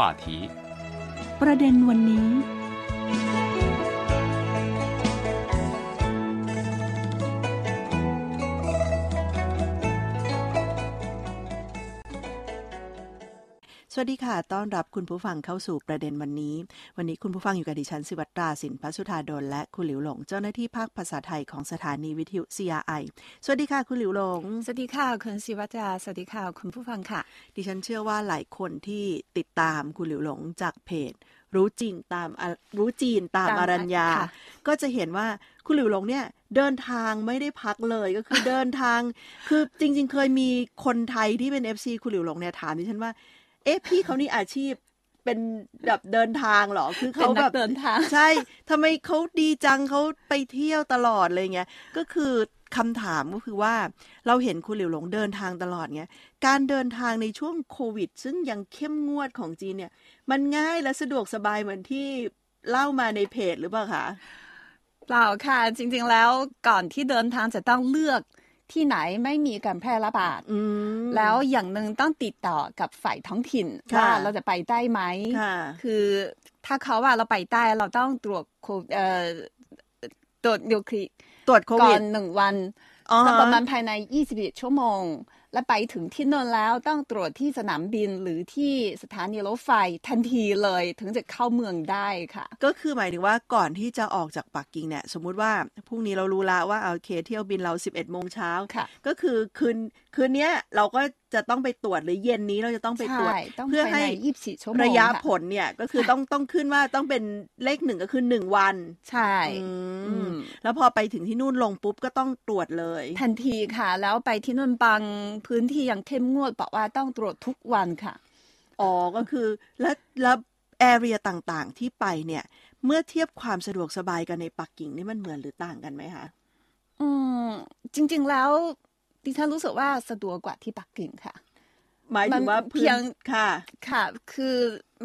话题。ประเด็นวันนี้ วัสดีค่ะ ต้อนรับคุณผู้ฟังเข้าสู่ประเด็นวันนี้ วันนี้คุณผู้ฟังอยู่กับดิฉันสิวัตราสินพัสุธาดลและคุณหลิวหลง เจ้าหน้าที่ภาคภาษาไทยของสถานีวิทยุ CRI สวัสดีค่ะ คุณหลิวหลง สวัสดีค่ะคุณศิวัตรา สวัสดีค่ะคุณผู้ฟังค่ะ ดิฉันเชื่อว่าหลายคนที่ติดตามคุณหลิวหลงจากเพจ รู้จริงตามอะรู้จีนตามตามอารัญญาค่ะก็จะเห็นว่าคุณหลิวหลงเนี่ยเดินทางไม่ได้พักเลยก็คือเดินทาง คือจริง ๆ เคยมีคนไทยที่เป็น FC คุณหลิวหลงเนี่ยถามดิฉันว่า เอ๊ะพี่เขานี่อาชีพเป็นแบบเดินทางเหรอ คือเป็นเขานัแบกบเดินทาง ใช่ทำไมเขาดีจังเขาไปเที่ยวตลอดเลยเงี้ย ก็คือคำถามก็คือว่าเราเห็นคุณหลิวหลงเดินทางตลอดเงี้ย การเดินทางในช่วงโควิด ซึ่งยังเข้มงวดของจีนเนี่ย มันง่ายและสะดวกสบายเหมือนที่เล่ามาในเพจหรือเปล่าคะเปล่าค่ะ จริง ๆ แล้วก่อนที่เดินทางจะต้องเลือก ที่ไหนไม่มีการแพร่ระบาดอืมแล้วอย่างหนึ่งต้องติดต่อกับฝ่ายท้องถิ่นค่ะว่าเราจะไปได้ไหมค่ะคือถ้าเขาว่าเราไปได้เราต้องตรวจโควิดเอ่อตรวจนิวคลีตรวจโคก่วิอดนหนึ่งวันอ๋อก็ประมาณภายใน 21 ชั่วโมง และไปถึงที่นั่นแล้วต้องตรวจที่สนามบินหรือที่สถานีรถไฟทันทีเลยถึงจะเข้าเมืองได้ค่ะ ก็คือหมายถึงว่าก่อนที่จะออกจากปักกิ่งเนี่ยสมมุติว่าพรุ่งนี้เรารู้ละว่าโอเคเที่ยวบินเรา 11โมงเช้าค่ะก็คือคืนคืนเนี้ยเราก็ จะต้องไปตรวจหรือเย็นนี้เราจะต้องไปตรวจใช่ต้องเพื่อภายให้ใน24ชั่วโมงระยะค่ผลเนี่ยก็คือต้องต้องขึ้นว่าต้องเป็นเลขหนึ่งก็คือหนึ่งวัน ใช่อือืมมแล้วพอไปถึงที่นู่นลงปุ๊บก็ต้องตรวจเลย ทันทีค่ะ แล้วไปที่นู่นบางพื้นที่ยังเข้มงวดบอกว่าต้องตรวจทุกวันค่ะอ๋อก็คือแล้วแล้วแอเรียต่างๆที่ไปเนี่ย เมื่อเทียบความสะดวกสบายกันในปักกิ่งนี่มันเหมือนหรือต่างกันไหมคะอืมจริง ๆแล้ว ดิฉันรู้สึกว่าสะดวกกว่าที่ปักกิ่งค่ะ หมายถึงว่ามันเพีพื้นยงค่ะ ค่ะ คือ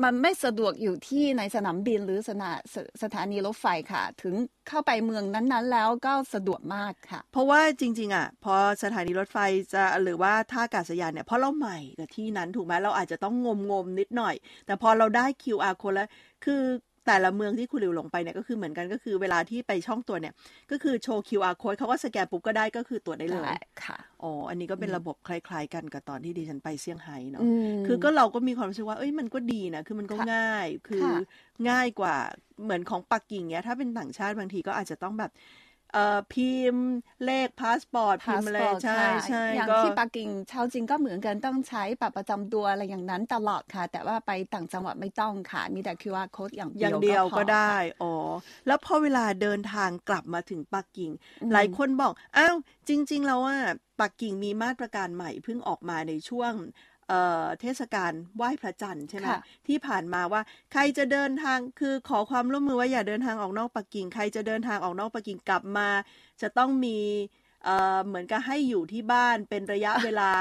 มันไม่สะดวกอยู่ที่ในสนามบินหรือสนาสสถานีรถไฟค่ะ ถึงเข้าไปเมืองนั้นๆ แล้วก็สะดวกมากค่ะ เพราะว่าจริง ๆ อะ พอสถานีรถไฟจะหรือว่าท่าอากาศยานเนี่ยเพราะเราใหม่กับที่นั้นถูกไหมเราอาจจะต้องงมงมๆนิดหน่อย แต่พอเราได้ QR code แล้ว คือ แต่ละเมืองที่คุณหลิวหลงไปเนี่ยก็คือเหมือนกันก็คือเวลาที่ไปช่องตัวจเนี่ย ก็คือโชว์ QR code เขาก็สแกนปุ๊บก็ได้ก็คือตรวจได้เลยได้ค่ะอ๋ออันนี้ก็เป็นระบบคล้าย ๆ กันกับตอนที่ดิฉันไปเซี่ยงไฮ้เนาะอืมคือก็เราก็มีความรู้สึกว่าเอ้ยมันก็ดีนะคือมันก็ค่ะง่ายคือค่ะง่ายกว่าเหมือนของปักกิ่งเนี้ยถ้าเป็นต่างชาติบางทีก็อาจจะต้องแบบ เอ่อพิมพ์เลขพาสปอร์ตพิมพ์อะไร passport ใช่ค่ะใช่อย่างก็ที่ปักกิ่งชาวจีนก็เหมือนกันต้องใช้บัตรประจำตัวอะไรอย่างนั้นตลอดค่ะ แต่ว่าไปต่างจังหวัดไม่ต้องค่ะ มีแต่ QR code อย่างเดียวพอก็ได้ค่ะอ๋อ แล้วพอเวลาเดินทางกลับมาถึงปักกิ่งอืมหลายคนบอก อ้าว จริง ๆ แล้วว่าปักกิ่งมีมาตรการใหม่เพิ่งออกมาในช่วง เอ่อเทศกาลไหว้พระจันทร์ใช่ไหมค่ะที่ผ่านมาว่าใครจะเดินทางคือขอความร่วมมือว่าอย่าเดินทางออกนอกปักกิ่ง ใครจะเดินทางออกนอกปักกิ่งกลับมา จะต้องมีเอ่อเหมือนกับให้อยู่ที่บ้านเป็นระยะเวลา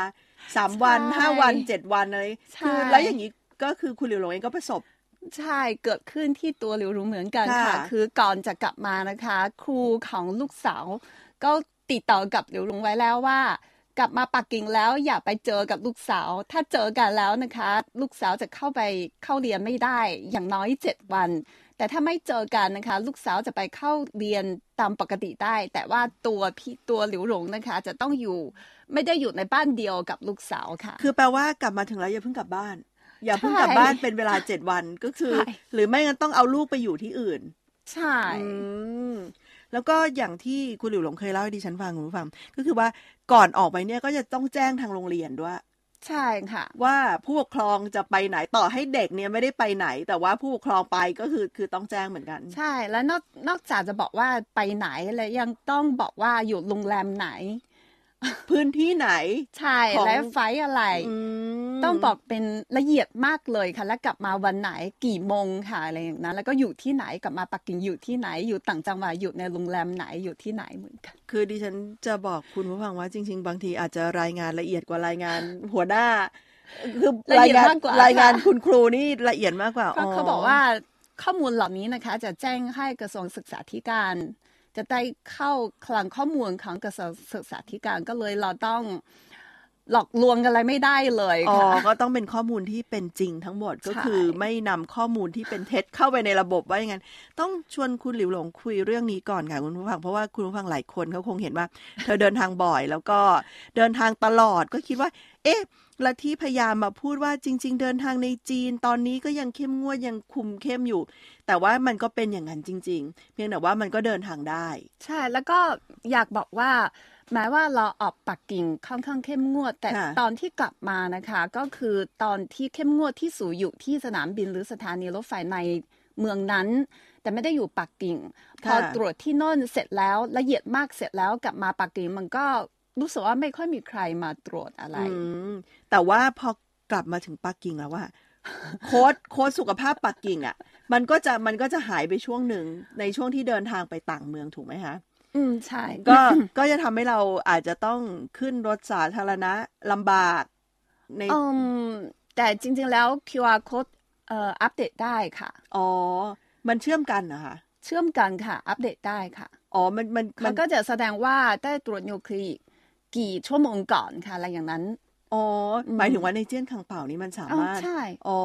สามวันใช่ห้าวันเจ็ดวันอะไรใช่คือแล้วอย่างนี้ก็คือคุณหลิวหลงเองก็ประสบใช่เกิดขึ้นที่ตัวหลิวรู้เหมือนกันค่ะค่ะคือก่อนจะกลับมานะคะ ครูของลูกสาวก็ติดต่อกับหลิวลุงไว้แล้วว่า กลับมาปักกิ่งแล้วอย่าไปเจอกับลูกสาว ถ้าเจอกันแล้วนะคะ ลูกสาวจะเข้าไปเข้าเรียนไม่ได้ อย่างน้อยเจ็ดวัน แต่ถ้าไม่เจอกันนะคะ ลูกสาวจะไปเข้าเรียนตามปกติได้ แต่ว่าตัวพี่ตัวหลิวหลงนะคะ จะต้องอยู่ไม่ได้อยู่ในบ้านเดียวกับลูกสาวค่ะ คือแปลว่ากลับมาถึงแล้วอย่าเพิ่งกลับบ้าน อย่าเพิ่งใช่กลับบ้านเป็นเวลาเจ็ดวันก็คือใช่หรือไม่งั้นต้องเอาลูกไปอยู่ที่อื่น ใช่อืม แล้วก็อย่างที่คุณหลิวหลงเคยเล่าให้ดิฉันฟังคุณผู้ฟัง ก็คือว่าก่อนออกไปเนี่ยก็จะต้องแจ้งทางโรงเรียนด้วยใช่ค่ะ ว่าผู้ปกครองจะไปไหนต่อให้เด็กเนี่ยไม่ได้ไปไหน แต่ว่าผู้ปกครองไปก็คือคือต้องแจ้งเหมือนกัน ใช่แล้วนอกนอกจากจะบอกว่าไปไหนแล้วยังต้องบอกว่าอยู่โรงแรมไหน พื้นที่ไหนใช่ของและไฟล์อะไรอืมต้องบอกเป็นละเอียดมากเลยค่ะ แล้วกลับมาวันไหนกี่โมงค่ะอะไรอย่างนั้น แล้วก็อยู่ที่ไหนกลับมาปักกิ่งอยู่ที่ไหนอยู่ต่างจังหวัดอยู่ในโรงแรมไหนอยู่ที่ไหนเหมือนกันคือดิฉันจะบอกคุณผู้ฟังว่าจริง ๆ บางทีอาจจะรายงานละเอียดกว่ารายงานหัวหน้าคือละรายเอียดงานมากกว่ารายงานค่ะคุณครูนี่ละเอียดมากกว่าเพราะเขาบอกว่าข้อมูลเหล่านี้นะคะ จะแจ้งให้กระทรวงศึกษาธิการ จะได้เข้าคลังข้อมูลของกระทรวงศึกษาธิการก็เลยเราต้อง หลอกลวงอะไรไม่ได้เลยอ๋อค่ะก็ต้องเป็นข้อมูลที่เป็นจริงทั้งหมดก็ใช่คือไม่นำข้อมูลที่เป็นเท็จเข้าไปในระบบว่าอย่างนั้นต้องชวนคุณหลิวหลงคุยเรื่องนี้ก่อนค่ะคุณผู้ฟังเพราะว่าคุณผู้ฟังหลายคนเขาคงเห็นว่า เธอเดินทางบ่อย แล้วก็เดินทางตลอดก็คิดว่า เอ๊ะและที่พยายามมาพูดว่าจริง ๆ เดินทางในจีนตอนนี้ก็ยังเข้มงวดยังคุมเข้มอยู่ แต่ว่ามันก็เป็นอย่างนั้นจริง ๆ เพียงแต่ว่ามันก็เดินทางได้ ใช่แล้วก็อยากบอกว่า แม้ว่าเราออกปักกิ่งค่อนข้างเข้มงวด แต่ค่ะตอนที่กลับมานะคะ ก็คือตอนที่เข้มงวดที่สูอยู่ที่สนามบินหรือสถานีรถไฟในเมืองนั้น แต่ไม่ได้อยู่ปักกิ่ง พอตรวจที่โน่นเสร็จแล้วละเอียดมากเสร็จแล้วกลับมาปักกิ่งมันก็รู้สึกว่าไม่ค่อยมีใครมาตรวจอะไรอืมแต่ว่าพอกลับมาถึงปักกิ่งแล้วว่าโค้ดโค้ดสุขภาพปักกิ่งอะ มันก็จะมันก็จะหายไปช่วงหนึ่งในช่วงที่เดินทางไปต่างเมืองถูกไหมคะ อืมใช่ ก็ก็จะทำให้เราอาจจะต้องขึ้นรถสาธารณะลำบาก ในอืมแต่จริง ๆ แล้ว QR code เอ่ออัปเดตได้ค่ะ อ๋อ มันเชื่อมกันนะคะเชื่อมกันค่ะ อัปเดตได้ค่ะ อ๋อ มันมันมัมันนก็จะแสดงว่าได้ตรวจนิวคลีกกี่ชั่วโมงก่อนค่ะ อะไรอย่างนั้น อ๋ออมหมายถึงว่าในเจี้ยนคังเป่านี้มันสาอ้าวมารถ ใช่ อ๋อ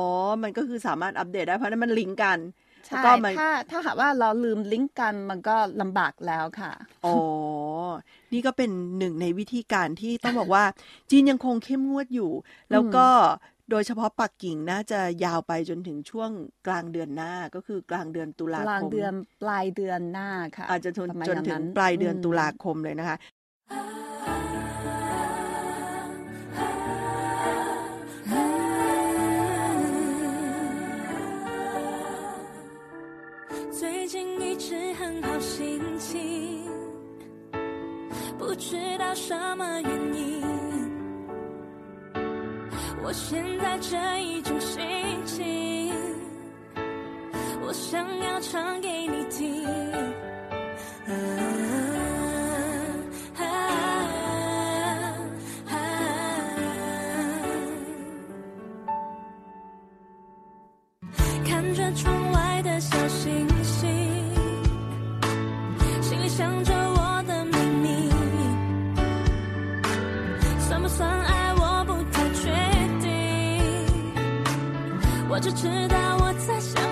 มันก็คือสามารถอัปเดตได้เพราะนั้นมันลิงก์กันแล้ว ใช่ก็มันถ้าถ้าหากว่าเราลืมลิงก์กันมันก็ลำบากแล้วค่ะอ๋อนี่ก็เป็นหนึ่งในวิธีการที่ต้องบอกว่า จีนยังคงเข้มงวดอยู่ แล้วก็โดยเฉพาะปักกิ่งน่าจะยาวไปจนถึงช่วงกลางเดือนหน้าก็คือกลางเดือนตุลากลางคมเดือนปลายเดือนหน้าค่ะ อาจจะจนประมาณจนอย่างถึนั้งนปลายเดือนอืมตุลาคมเลยนะคะ 不知道什么原因。我现在这一种心情，我想要唱给我只知道我在想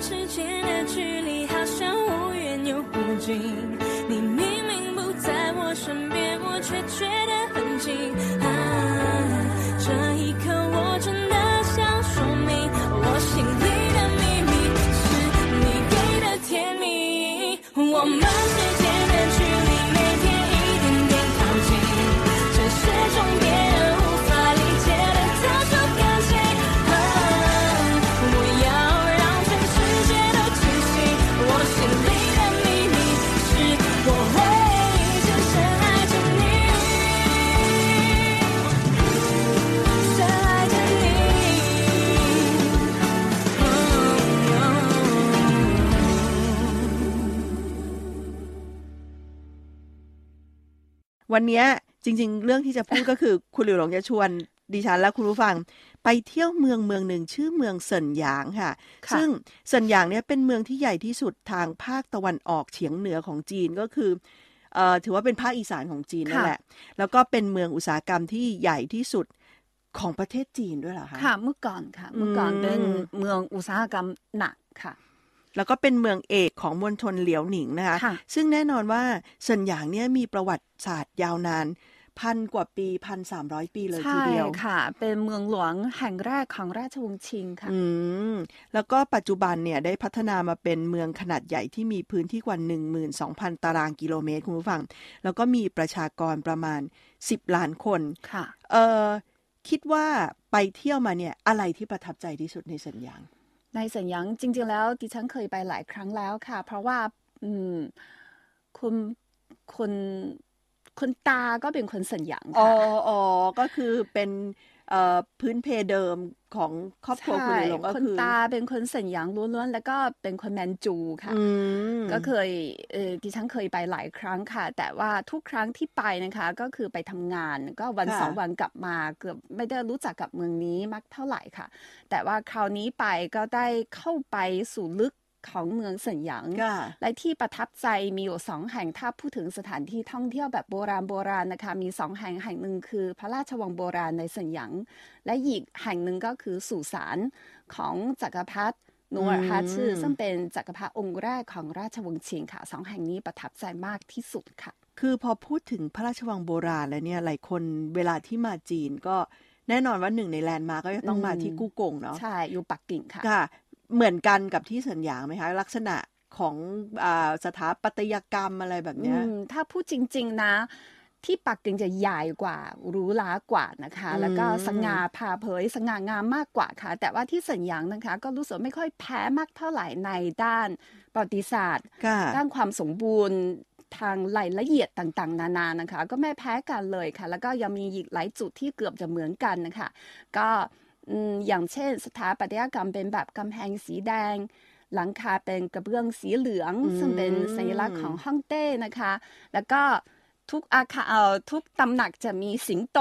之间的距离好像忽远又忽近。你明明不在我身边我却觉得很近。 วันเนี้ยจริง ๆ เรื่องที่จะพูดก็คือคุณหลิวหลงจะชวนดิฉันและคุณผู้ฟัง ไปเที่ยวเมืองเมืองหนึ่งชื่อเมืองเซินหยางค่ะค่ะซึ่งเซินหยางเนี่ยเป็นเมืองที่ใหญ่ที่สุดทางภาคตะวันออกเฉียงเหนือของจีนก็คือเอ่อถือว่าเป็นภาคอีสานของจีนนั่นแหละ แล้วก็เป็นเมืองอุตสาหกรรมที่ใหญ่ที่สุดของประเทศจีนด้วยเหรอคะค่ะ เมื่อก่อนค่ะ เมื่อก่อนอืมเป็นเมืองอุตสาหกรรมหนักค่ะ แล้วก็เป็นเมืองเอกของมณฑลเหลียวหนิงนะคะค่ะซึ่งแน่นอนว่าเซินหยางเนี่ยมีประวัติศาสตร์ยาวนานพันกว่าปีพันสามร้อยปีเลยทีใช่เดียวค่ะ เป็นเมืองหลวงแห่งแรกของราชวงศ์ชิงค่ะ อืม แล้วก็ปัจจุบันเนี่ยได้พัฒนามาเป็นเมืองขนาดใหญ่ที่มีพื้นที่กว่า 12,000 ตารางกิโลเมตรคุณผู้ฟัง แล้วก็มีประชากรประมาณ 10 ล้านคนค่ะ เออคิดว่าไปเที่ยวมาเนี่ยอะไรที่ประทับใจที่สุดในสัญญาง ในสัญญางจริง ๆ แล้วดิฉันเคยไปหลายครั้งแล้วค่ะ เพราะว่า อืม คุณคุณคุณตาก็เป็นคนสัญญางค่ะอ๋อก็คือเป็น พื้นเพเดิมของครอบครัวคุณหลิวหลงก็คุณคือตาเป็นคนสัญญางล้วนๆแล้วก็เป็นคนแมนจูค่ะอืมก็เคยเออดิฉันเคยไปหลายครั้งค่ะ แต่ว่าทุกครั้งที่ไปนะคะ ก็คือไปทำงานก็วันค่ะสองวันกลับมาเกือบไม่ได้รู้จักกับเมืองนี้มากเท่าไหร่ค่ะ แต่ว่าคราวนี้ไปก็ได้เข้าไปสู่ลึก ของเมืองเสินหยางค่ะและที่ประทับใจมีอยู่สองแห่งถ้าพูดถึงสถานที่ท่องเที่ยวแบบโบราณโบราณนะคะ มีสองแห่งแห่งหนึ่งคือพระราชวังโบราณในเสินหยาง และอีกแห่งหนึ่งก็คือสุสานของจักรพรรดินูร์ฮัตชื่ออืมซึ่งเป็นจักรพรรดิองค์แรกของราชวงศ์ชิงค่ะสองแห่งนี้ประทับใจมากที่สุดค่ะ คือพอพูดถึงพระราชวังโบราณแล้วเนี่ยหลายคนเวลาที่มาจีนก็แน่นอนว่าหนึ่งในแลนด์มาร์กก็จะต้องมาอืมที่กู้กงเนาะใช่ อยู่ปักกิ่งค่ะค่ะ เหมือนกันกับที่เสินหยางไหมคะลักษณะของอาสถาปัตยกรรมอะไรแบบเนี้ยอืมถ้าพูดจริง ๆนะ ที่ปักกิ่งจะใหญ่กว่าหรูหรากว่านะคะอืมแล้วก็สง่าผ่าเผยสง่างามมากกว่าค่ะ แต่ว่าที่เสินหยางนะคะ ก็รู้สึกไม่ค่อยแพ้มากเท่าไหร่ในด้านประวัติศาสตร์ค่ะด้านความสมบูรณ์ทางรายละเอียดต่างๆ นานานะคะ ก็ไม่แพ้กันเลยค่ะ แล้วก็ยังมีอีกหลายจุดที่เกือบจะเหมือนกันนะคะ ก็ อืมอย่างเช่น สถาปัตยกรรมเป็นแบบกำแพงสีแดง หลังคาเป็นกระเบื้องสีเหลืองอืมซึ่งเป็นสัญลักษณ์ของฮ่องเต้นะคะ แล้วก็ทุกอาคารเอ่อทุกตำหนักจะมีสิงโต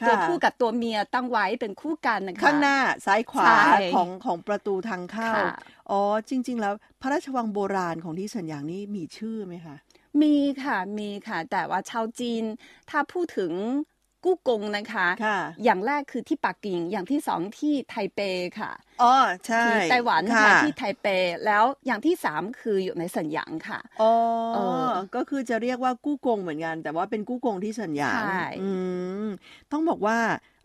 ค่ะตัวผู้กับตัวเมียตั้งไว้เป็นคู่กันนะคะข้างหน้าซ้ายขวาใช่ของของประตูทางเข้าค่ะอ๋อ จริง ๆ แล้วพระราชวังโบราณของที่เสินหยางนี่มีชื่อไหมคะ มีค่ะ มีค่ะ แต่ว่าชาวจีน ถ้าพูดถึง กู้กงนะคะค่ะอย่างแรกคือที่ปักกิ่ง อย่างที่สองที่ไทเปค่ะ อ๋อ ใช่ที่ไต้หวันค่ะค่ะที่ไทเป แล้วอย่างที่สามคืออยู่ในสัญญางค่ะ อ๋อเออก็คือจะเรียกว่ากู้กงเหมือนกัน แต่ว่าเป็นกู้กงที่เสินหยางใช่อืมต้องบอกว่า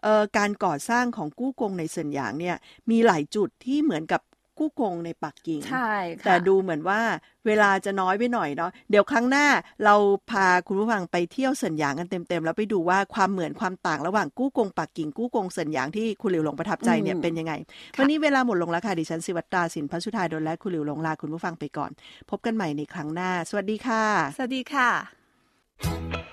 เอ่อการก่อสร้างของกู้กงในเสินหยางเนี่ยมีหลายจุดที่เหมือนกับ กู้กงในปักกิ่ง ใช่ค่ะแต่ดูเหมือนว่าเวลาจะน้อยไปหน่อยเนาะ เดี๋ยวครั้งหน้าเราพาคุณผู้ฟังไปเที่ยวเสินหยางกันเต็มๆ แล้วไปดูว่าความเหมือนความต่างระหว่างกู้กงปักกิ่งกู้กงเสินหยางที่คุณหลิวหลงประทับใจเนี่ยอืมเป็นยังไง วันนี้เวลาหมดลงแล้วค่ะดิฉันสิวัตราสินพัชุธาดลและคุณหลิวหลงลาคุณผู้ฟังไปก่อน พบกันใหม่ในครั้งหน้า สวัสดีค่ะ สวัสดีค่ะ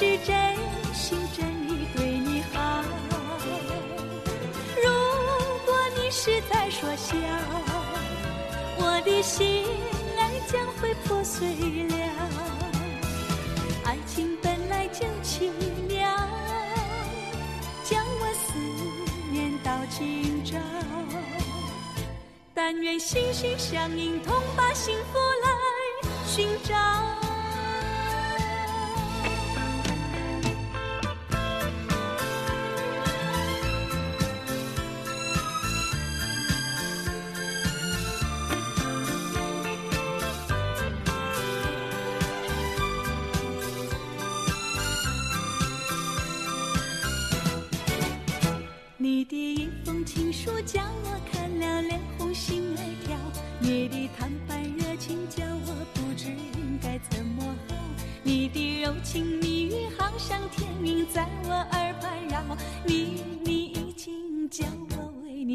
是真心真意对你好。如果你是在说笑，我的心爱将会破碎了。爱情本来就奇妙，将我思念到今朝。但愿心心相印，同把幸福来寻找。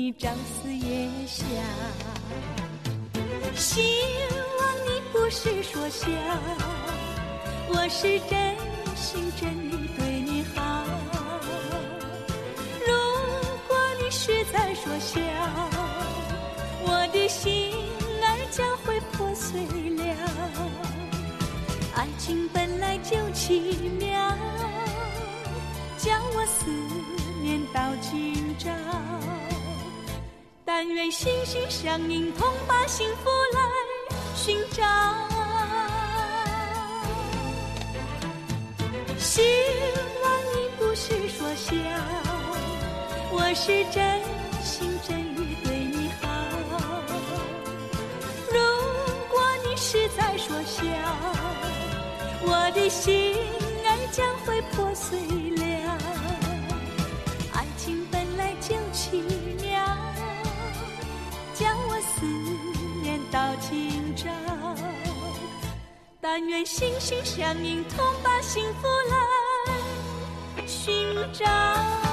你朝思夜想。希望你不是说笑，我是真心真意对你好。如果你是在说笑，我的心儿将会破碎了。爱情本来就奇妙，将我思念到今朝。但愿心心相印，同把幸福来寻找。希望你不是说笑，我是真心真意对你好。如果你是在说笑，我的心儿将会破碎但愿心心相印，同把幸福来寻找。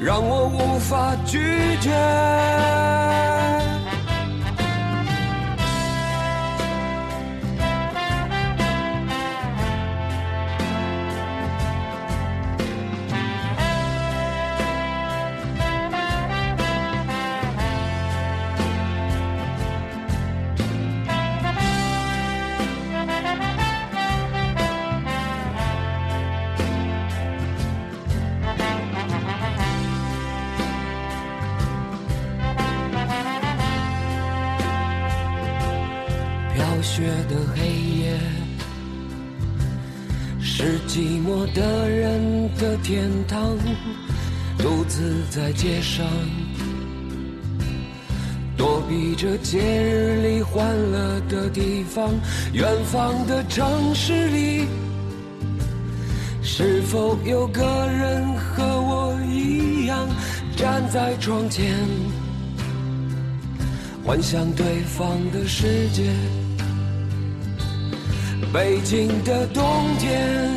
让我无法拒绝。寂寞的人的天堂。独自在街上，躲避着节日里欢乐的地方。远方的城市里，是否有个人和我一样站在窗前？幻想对方的世界。北京的冬天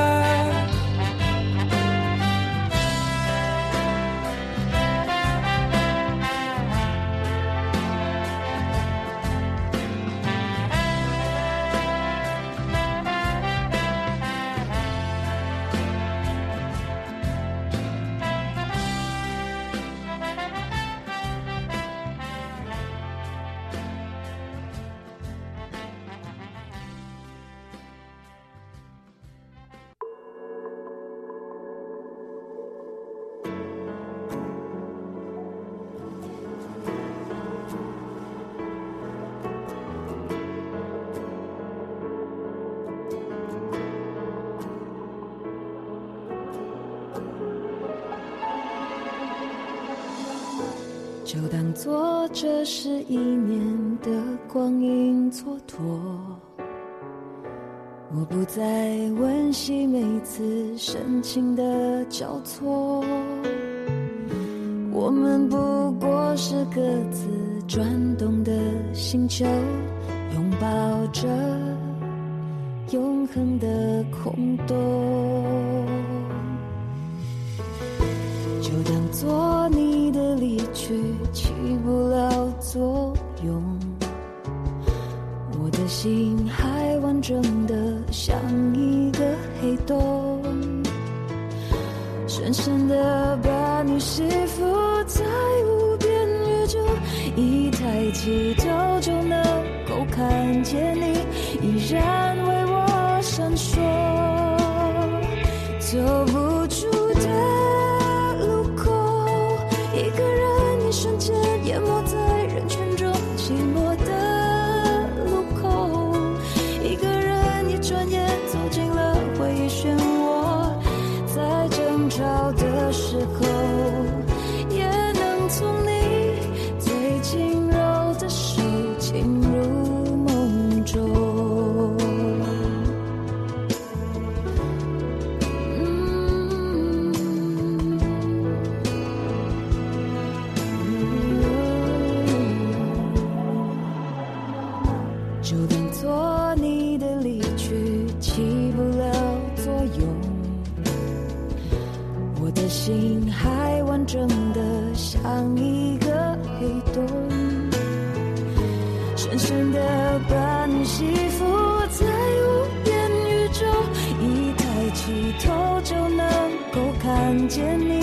就当做这是一年的光阴蹉跎，我不再温习每次深情的交错，我们不过是各自转动的星球，拥抱着永恒的空洞。就当做你离去起不了作用，我的心还完整的像一个黑洞，深深的把你吸附在无边宇宙，一抬起头就能够看见你，依然为我闪烁，走心还完整的像一个黑洞。深深的把你吸附在无边宇宙一抬起头就能够看见你。